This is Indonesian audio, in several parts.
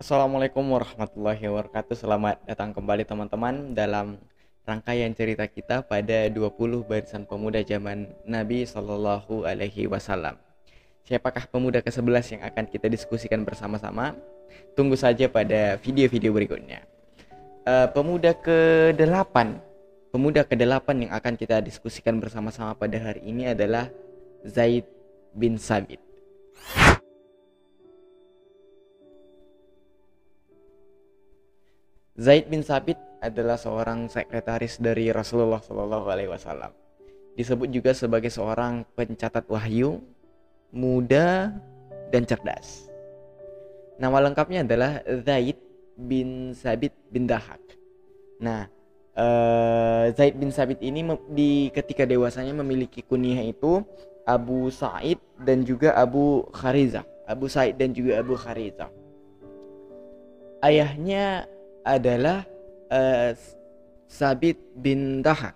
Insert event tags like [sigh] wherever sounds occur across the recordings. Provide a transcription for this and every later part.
Assalamualaikum warahmatullahi wabarakatuh. Selamat datang kembali teman-teman dalam rangkaian cerita kita pada 20 barisan pemuda zaman Nabi Shallallahu Alaihi Wasallam. Siapakah pemuda ke-11 yang akan kita diskusikan bersama-sama? Tunggu saja pada video-video berikutnya. Uh, Pemuda ke-8 Pemuda ke-8 yang akan kita diskusikan bersama-sama pada hari ini adalah Zaid bin Sabit Zaid bin Sabit adalah seorang sekretaris dari Rasulullah Shallallahu Alaihi Wasallam. Disebut juga sebagai seorang pencatat wahyu, muda dan cerdas. Nama lengkapnya adalah Zaid bin Sabit bin Dahak. Nah, uh, Zaid bin Sabit ini di ketika dewasanya memiliki kunyah itu Abu Said dan juga Abu Kharizah. Abu Said dan juga Abu Kharizah. Ayahnya adalah uh, Sabit bin Dahak.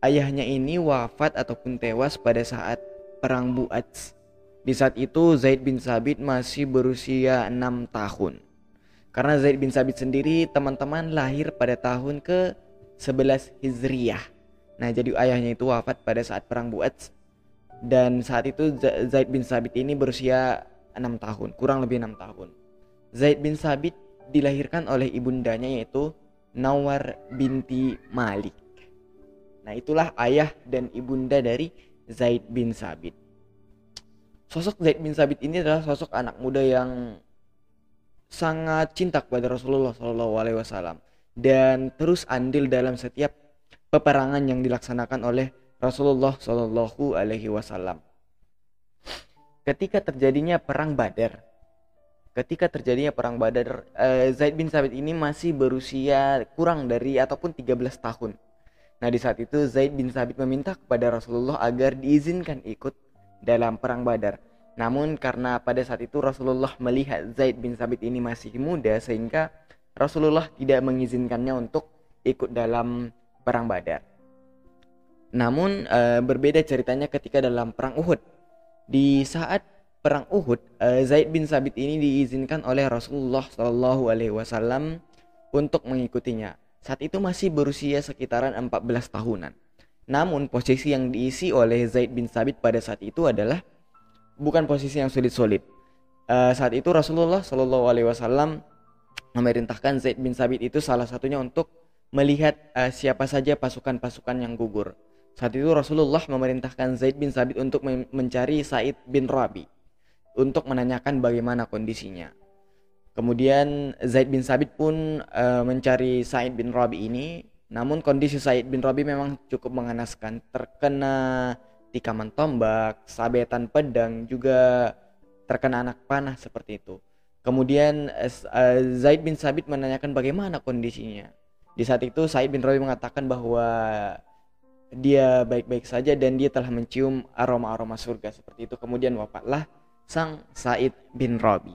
Ayahnya ini wafat ataupun tewas pada saat perang Bu'ats. Di saat itu Zaid bin Sabit masih berusia 6 tahun. Karena Zaid bin Sabit sendiri teman-teman lahir pada tahun ke 11 Hijriyah. Nah, jadi ayahnya itu wafat pada saat perang Bu'ats dan saat itu Zaid bin Sabit ini berusia 6 tahun, kurang lebih 6 tahun. Zaid bin Sabit dilahirkan oleh ibundanya yaitu Nawar binti Malik. Nah, itulah ayah dan ibunda dari Zaid bin Sabit. Sosok Zaid bin Sabit ini adalah sosok anak muda yang sangat cinta kepada Rasulullah Shallallahu Alaihi Wasallam dan terus andil dalam setiap peperangan yang dilaksanakan oleh Rasulullah Shallallahu Alaihi Wasallam. Ketika terjadinya perang Badar, ketika terjadinya perang Badar uh, Zaid bin Sabit ini masih berusia kurang dari ataupun 13 tahun. Nah, di saat itu Zaid bin Sabit meminta kepada Rasulullah agar diizinkan ikut dalam perang Badar. Namun karena pada saat itu Rasulullah melihat Zaid bin Sabit ini masih muda sehingga Rasulullah tidak mengizinkannya untuk ikut dalam perang Badar. Namun uh, berbeda ceritanya ketika dalam perang Uhud. Di saat perang Uhud, uh, Zaid bin Sabit ini diizinkan oleh Rasulullah Shallallahu Alaihi Wasallam untuk mengikutinya. Saat itu masih berusia sekitaran 14 tahunan. Namun posisi yang diisi oleh Zaid bin Sabit pada saat itu adalah bukan posisi yang sulit-sulit. Uh, saat itu Rasulullah Shallallahu Alaihi Wasallam memerintahkan Zaid bin Sabit itu salah satunya untuk melihat uh, siapa saja pasukan-pasukan yang gugur. Saat itu Rasulullah memerintahkan Zaid bin Sabit untuk mencari Said bin Rabi untuk menanyakan bagaimana kondisinya. Kemudian Zaid bin Sabit pun uh, mencari Said bin Rabi ini, namun kondisi Said bin Rabi memang cukup mengenaskan, terkena tikaman tombak, sabetan pedang, juga terkena anak panah seperti itu. Kemudian uh, Zaid bin Sabit menanyakan bagaimana kondisinya. Di saat itu Said bin Rabi mengatakan bahwa dia baik-baik saja dan dia telah mencium aroma-aroma surga seperti itu. Kemudian wafatlah sang Said bin Rabi.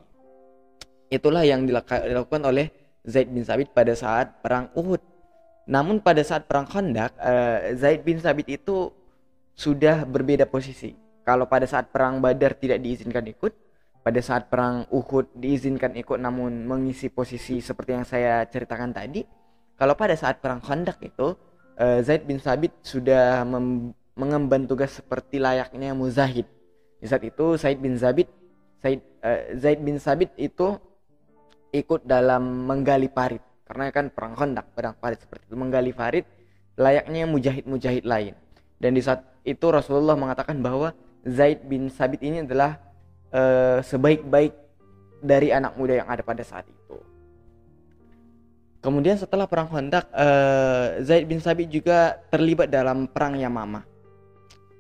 Itulah yang dilakukan oleh Zaid bin Sabit pada saat perang Uhud. Namun pada saat perang Khandaq, uh, Zaid bin Sabit itu sudah berbeda posisi. Kalau pada saat perang Badar tidak diizinkan ikut, pada saat perang Uhud diizinkan ikut namun mengisi posisi seperti yang saya ceritakan tadi. Kalau pada saat perang Khandaq itu uh, Zaid bin Sabit sudah mengemban tugas seperti layaknya muzahid di saat itu Said bin Zabid Said uh, Zaid bin Sabit itu ikut dalam menggali parit karena kan perang kondak perang parit seperti itu menggali parit layaknya mujahid-mujahid lain dan di saat itu Rasulullah mengatakan bahwa Zaid bin Sabit ini adalah uh, sebaik-baik dari anak muda yang ada pada saat itu. Kemudian setelah perang Khandaq, uh, Zaid bin Sabit juga terlibat dalam perang Yamamah.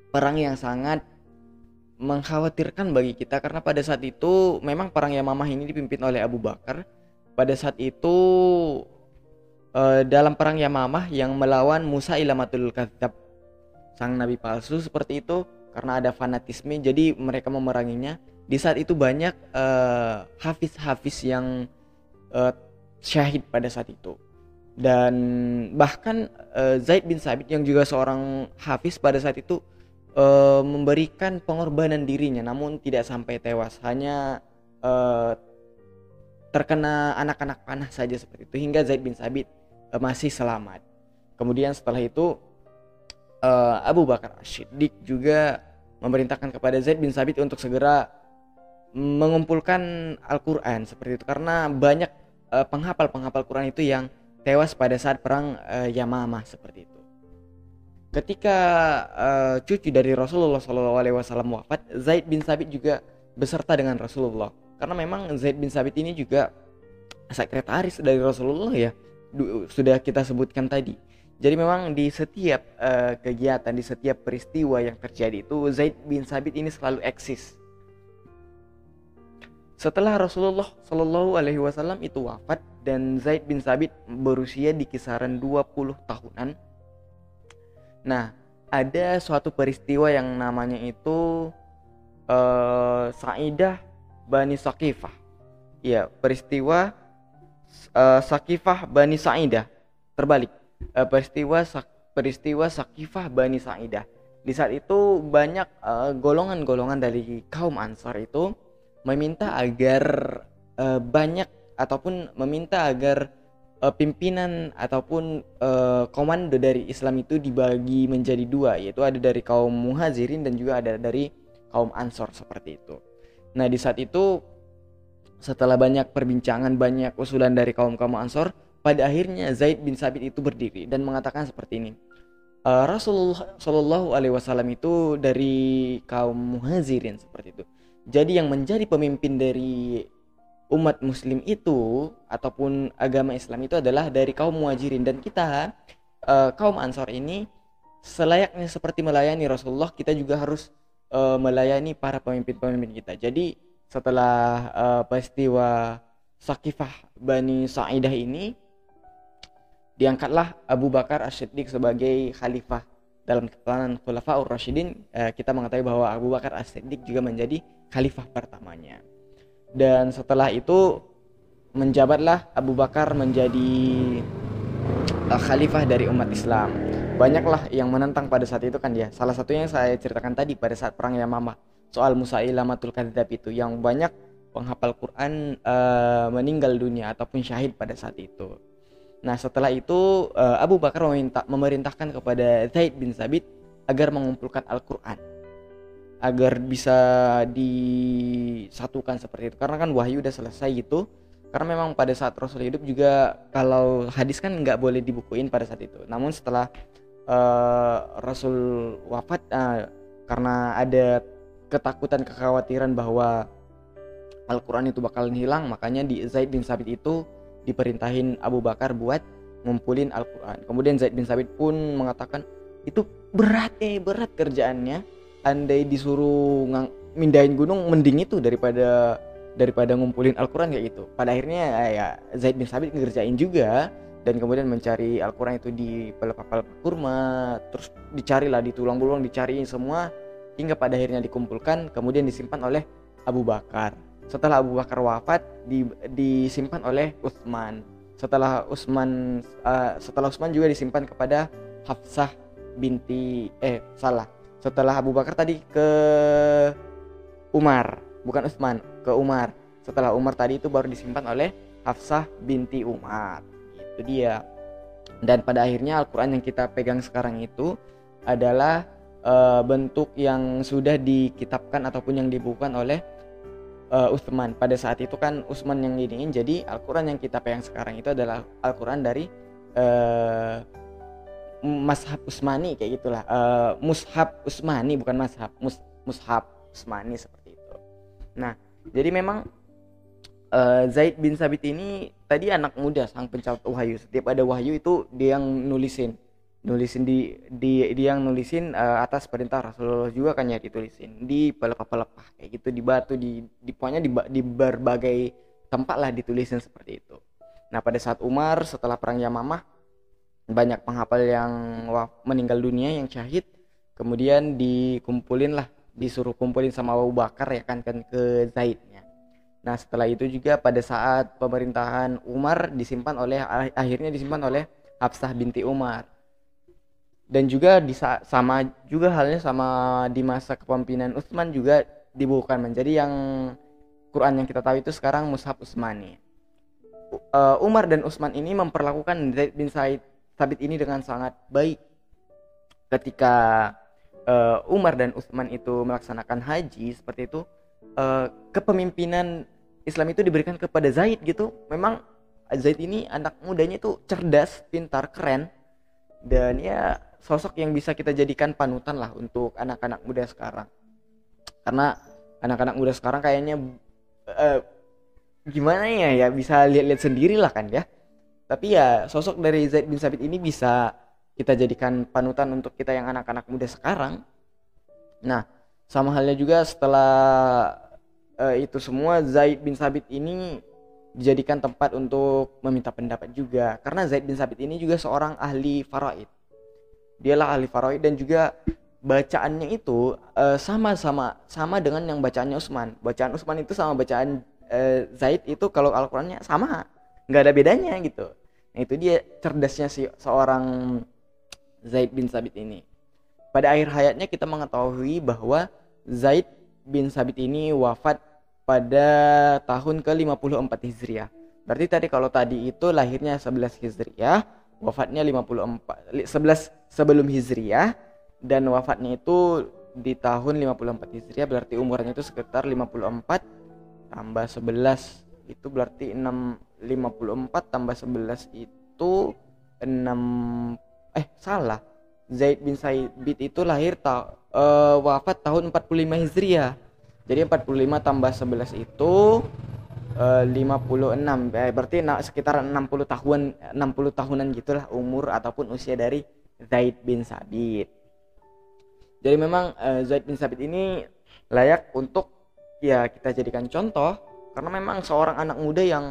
Perang yang sangat mengkhawatirkan bagi kita karena pada saat itu memang perang Yamamah ini dipimpin oleh Abu Bakar. Pada saat itu uh, dalam perang Yamamah yang melawan Musa Ilamatul Kadzab sang nabi palsu seperti itu karena ada fanatisme jadi mereka memeranginya. Di saat itu banyak uh, hafiz-hafiz yang uh, syahid pada saat itu. Dan bahkan uh, Zaid bin Sabit yang juga seorang hafiz pada saat itu uh, memberikan pengorbanan dirinya namun tidak sampai tewas hanya uh, terkena anak-anak panah saja seperti itu hingga Zaid bin Sabit uh, masih selamat. Kemudian setelah itu uh, Abu Bakar Siddiq juga memerintahkan kepada Zaid bin Sabit untuk segera mengumpulkan Al-Qur'an seperti itu karena banyak penghafal-penghafal Quran itu yang tewas pada saat perang Yamamah seperti itu. Ketika uh, cucu dari Rasulullah SAW wafat, Zaid bin Sabit juga beserta dengan Rasulullah. Karena memang Zaid bin Sabit ini juga sekretaris dari Rasulullah ya, sudah kita sebutkan tadi. Jadi memang di setiap uh, kegiatan, di setiap peristiwa yang terjadi itu Zaid bin Sabit ini selalu eksis. Setelah Rasulullah Shallallahu Alaihi Wasallam itu wafat dan Zaid bin Sabit berusia di kisaran 20 tahunan, Nah, ada suatu peristiwa yang namanya itu uh, Sa'idah Bani Sakifah. Ya, peristiwa uh, Sakifah Bani Sa'idah. Terbalik. Uh, peristiwa peristiwa Sakifah Bani Sa'idah. Di saat itu banyak golongan-golongan uh, dari kaum Ansar itu meminta agar uh, banyak ataupun meminta agar uh, pimpinan ataupun uh, komando dari Islam itu dibagi menjadi dua yaitu ada dari kaum muhajirin dan juga ada dari kaum ansor seperti itu. Nah di saat itu setelah banyak perbincangan banyak usulan dari kaum kaum ansor pada akhirnya Zaid bin Sabit itu berdiri dan mengatakan seperti ini. Uh, Rasulullah Shallallahu Alaihi Wasallam itu dari kaum muhajirin seperti itu. Jadi yang menjadi pemimpin dari umat muslim itu ataupun agama Islam itu adalah dari kaum muhajirin. Dan kita uh, kaum ansor ini selayaknya seperti melayani Rasulullah kita juga harus uh, melayani para pemimpin-pemimpin kita. Jadi setelah uh, peristiwa Sakifah Bani Sa'idah ini diangkatlah Abu Bakar As-Siddiq sebagai khalifah dalam kepemimpinan Khulafaur Rasyidin. Kita mengetahui bahwa Abu Bakar As-Siddiq juga menjadi khalifah pertamanya dan setelah itu menjabatlah Abu Bakar menjadi uh, khalifah dari umat Islam. Banyaklah yang menentang pada saat itu kan ya salah satunya yang saya ceritakan tadi pada saat perang Yamamah. Soal Musailamatul Kadzab itu yang banyak penghafal Quran uh, meninggal dunia ataupun syahid pada saat itu. Nah setelah itu uh, Abu Bakar meminta, memerintahkan kepada Zaid bin Sabit agar mengumpulkan Al-Quran agar bisa disatukan seperti itu. Karena kan wahyu udah selesai gitu. Karena memang pada saat Rasul hidup juga kalau hadis kan nggak boleh dibukuin pada saat itu. Namun setelah uh, Rasul wafat uh, karena ada ketakutan kekhawatiran bahwa Al-Quran itu bakalan hilang makanya di Zaid bin Sabit itu diperintahin Abu Bakar buat ngumpulin Al-Quran. Kemudian Zaid bin Sabit pun mengatakan itu berat eh berat kerjaannya andai disuruh ngang, mindahin gunung mending itu daripada daripada ngumpulin Al-Quran kayak gitu. Pada akhirnya ya Zaid bin Sabit ngerjain juga dan kemudian mencari Al-Quran itu di pelepah kurma terus dicari lah di tulang belulang dicariin semua hingga pada akhirnya dikumpulkan kemudian disimpan oleh Abu Bakar. Setelah Abu Bakar wafat di, disimpan oleh Utsman. Setelah Utsman uh, setelah Utsman juga disimpan kepada Hafsah binti eh salah setelah Abu Bakar tadi ke Umar bukan Utsman ke Umar. Setelah Umar tadi itu baru disimpan oleh Hafsah binti Umar. Itu dia. Dan pada akhirnya Al-Quran yang kita pegang sekarang itu adalah e, bentuk yang sudah dikitabkan ataupun yang dibukukan oleh e, Utsman. Pada saat itu kan Utsman yang iniin jadi Al-Quran yang kita pegang sekarang itu adalah Al-Quran dari e, Mashab Usmani kayak gitulah. Uh, Mushab Usmani bukan Mashab Mus Mushab Usmani seperti itu. Nah jadi memang uh, Zaid bin Sabit ini tadi anak muda sang pencatat wahyu. Setiap ada wahyu itu dia yang nulisin. Nulisin di di dia yang nulisin uh, atas perintah Rasulullah juga kan ya ditulisin. Di pelepah-pelepah kayak gitu di batu di di pokoknya di, di berbagai tempat lah ditulisin seperti itu. Nah pada saat Umar setelah perang Yamamah banyak penghafal yang meninggal dunia yang syahid kemudian dikumpulin lah disuruh kumpulin sama Abu Bakar ya kan kan ke Zaidnya. Nah setelah itu juga pada saat pemerintahan Umar disimpan oleh akhirnya disimpan oleh Hafsah binti Umar. Dan juga di sama juga halnya sama di masa kepemimpinan Utsman juga dibukukan. Menjadi yang Quran yang kita tahu itu sekarang Mushaf Utsmani. Uh, Umar dan Utsman ini memperlakukan Zaid bin Said Sabit ini dengan sangat baik. Ketika uh, Umar dan Utsman itu melaksanakan haji seperti itu uh, kepemimpinan Islam itu diberikan kepada Zaid gitu. Memang Zaid ini anak mudanya itu cerdas pintar keren. Dan ya sosok yang bisa kita jadikan panutan lah untuk anak-anak muda sekarang. Karena anak-anak muda sekarang kayaknya uh, gimana ya ya bisa lihat-lihat sendiri lah kan ya tapi ya sosok dari Zaid bin Sabit ini bisa kita jadikan panutan untuk kita yang anak-anak muda sekarang. Nah sama halnya juga setelah uh, itu semua Zaid bin Sabit ini dijadikan tempat untuk meminta pendapat juga. Karena Zaid bin Sabit ini juga seorang ahli faraid. Dialah ahli faraid dan juga bacaannya itu sama-sama uh, sama dengan yang bacaannya Utsman bacaan Utsman itu sama bacaan uh, Zaid itu kalau Al-Qur'annya sama. Nggak ada bedanya gitu nah itu dia cerdasnya si seorang Zaid bin Sabit ini. Pada akhir hayatnya kita mengetahui bahwa Zaid bin Sabit ini wafat pada tahun ke-54 Hijriah. Berarti tadi kalau tadi itu lahirnya 11 Hijriah wafatnya 54 11 sebelum Hijriah dan wafatnya itu di tahun 54 Hijriah berarti umurnya itu sekitar 54 tambah 11 itu berarti 6 54 tambah 11 itu 6 eh salah Zaid bin Said itu lahir ta, uh, wafat tahun 45 Hijriah. Jadi 45 tambah 11 itu uh, 56 eh, berarti nah, sekitar 60 tahun 60 tahunan gitulah umur ataupun usia dari Zaid bin Sabit. Jadi memang uh, Zaid bin Sabit ini layak untuk ya kita jadikan contoh karena memang seorang anak muda yang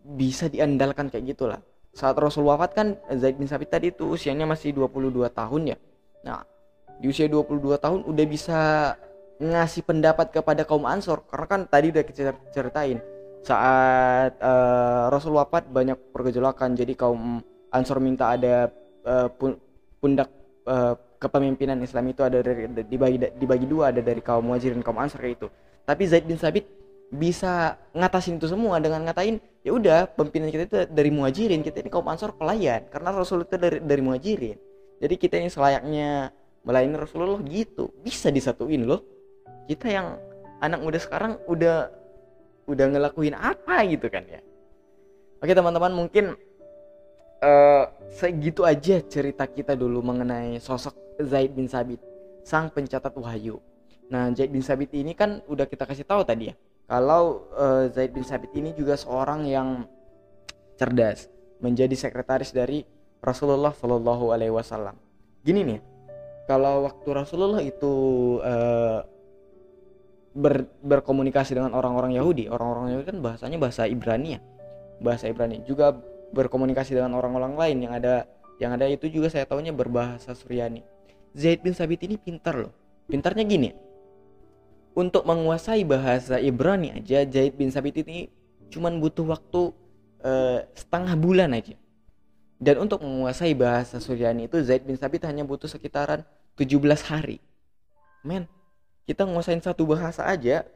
bisa diandalkan kayak gitulah. Saat Rasul wafat kan Zaid bin Sabit tadi itu usianya masih 22 tahun ya. Nah di usia 22 tahun udah bisa ngasih pendapat kepada kaum Ansor. Karena kan tadi udah kita ceritain saat uh, Rasul wafat banyak pergejolakan. Jadi kaum Ansor minta ada uh, pundak uh, kepemimpinan Islam itu ada dari dibagi dibagi dua ada dari kaum muhajirin kaum kayak itu tapi Zaid bin Sabit bisa ngatasin itu semua dengan ngatain ya udah pemimpinan kita itu dari muhajirin kita ini kaum ansar pelayan karena Rasul itu dari dari muhajirin. Jadi kita ini selayaknya melayani Rasulullah gitu bisa disatuin loh. Kita yang anak muda sekarang udah udah ngelakuin apa gitu kan ya. Oke teman-teman mungkin uh, segitu aja cerita kita dulu mengenai sosok Zaid bin Sabit, sang pencatat wahyu. Nah, Zaid bin Sabit ini kan udah kita kasih tahu tadi ya, kalau uh, Zaid bin Sabit ini juga seorang yang cerdas, menjadi sekretaris dari Rasulullah Shallallahu Alaihi Wasallam. Gini nih, kalau waktu Rasulullah itu uh, ber, berkomunikasi dengan orang-orang Yahudi, orang-orang Yahudi kan bahasanya bahasa Ibrani ya, bahasa Ibrani juga berkomunikasi dengan orang-orang lain yang ada yang ada itu juga saya tahunya berbahasa Suryani. Zaid bin Sabit ini pintar loh. Pintarnya gini. Untuk menguasai bahasa Ibrani aja Zaid bin Sabit ini cuman butuh waktu uh, setengah bulan aja. Dan untuk menguasai bahasa Suryani itu Zaid bin Sabit hanya butuh sekitaran 17 hari. Men, kita nguasain satu bahasa aja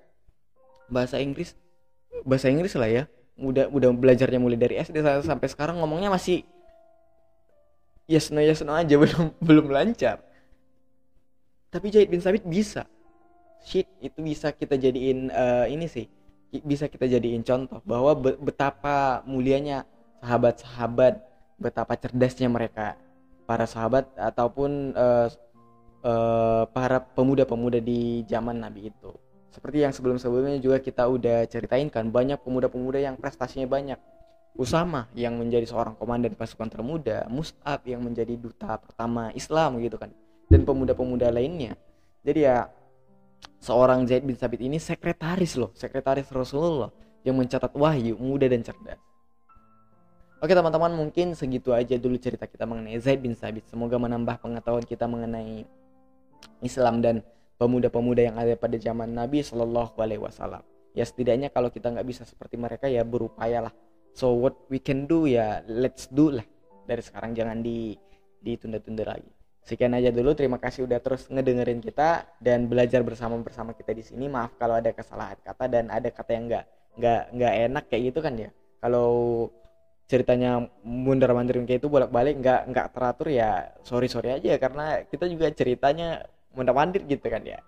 bahasa Inggris bahasa Inggris lah ya udah udah belajarnya mulai dari SD sampai sekarang ngomongnya masih yes no yes no aja [laughs] belum belum lancar tapi Zaid bin Sabit bisa shit itu bisa kita jadiin uh, ini sih bisa kita jadiin contoh bahwa be betapa mulianya sahabat-sahabat betapa cerdasnya mereka para sahabat ataupun uh, uh, para pemuda-pemuda di zaman Nabi itu. Seperti yang sebelum-sebelumnya juga kita udah ceritain kan banyak pemuda-pemuda yang prestasinya banyak. Usama yang menjadi seorang komandan pasukan termuda Mus'ab yang menjadi duta pertama Islam gitu kan dan pemuda-pemuda lainnya. Jadi ya seorang Zaid bin Sabit ini sekretaris loh sekretaris Rasulullah yang mencatat wahyu muda dan cerdas Oke teman-teman mungkin segitu aja dulu cerita kita mengenai Zaid bin Sabit semoga menambah pengetahuan kita mengenai Islam dan pemuda-pemuda yang ada pada zaman Nabi Shallallahu Alaihi Wasallam. Ya setidaknya kalau kita nggak bisa seperti mereka ya berupayalah. So what we can do ya let's do lah. Dari sekarang jangan di ditunda-tunda lagi. Sekian aja dulu. Terima kasih udah terus ngedengerin kita dan belajar bersama bersama kita di sini. Maaf kalau ada kesalahan kata dan ada kata yang nggak nggak nggak enak kayak gitu kan ya. kalau ceritanya mundur mandir kayak itu bolak balik nggak nggak teratur ya sorry sorry aja karena kita juga ceritanya mundur mandir gitu kan ya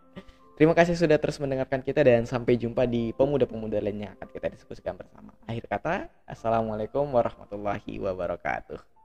Terima kasih sudah terus mendengarkan kita dan sampai jumpa di pemuda-pemuda lainnya akan kita diskusikan bersama. Akhir kata, Assalamualaikum warahmatullahi wabarakatuh.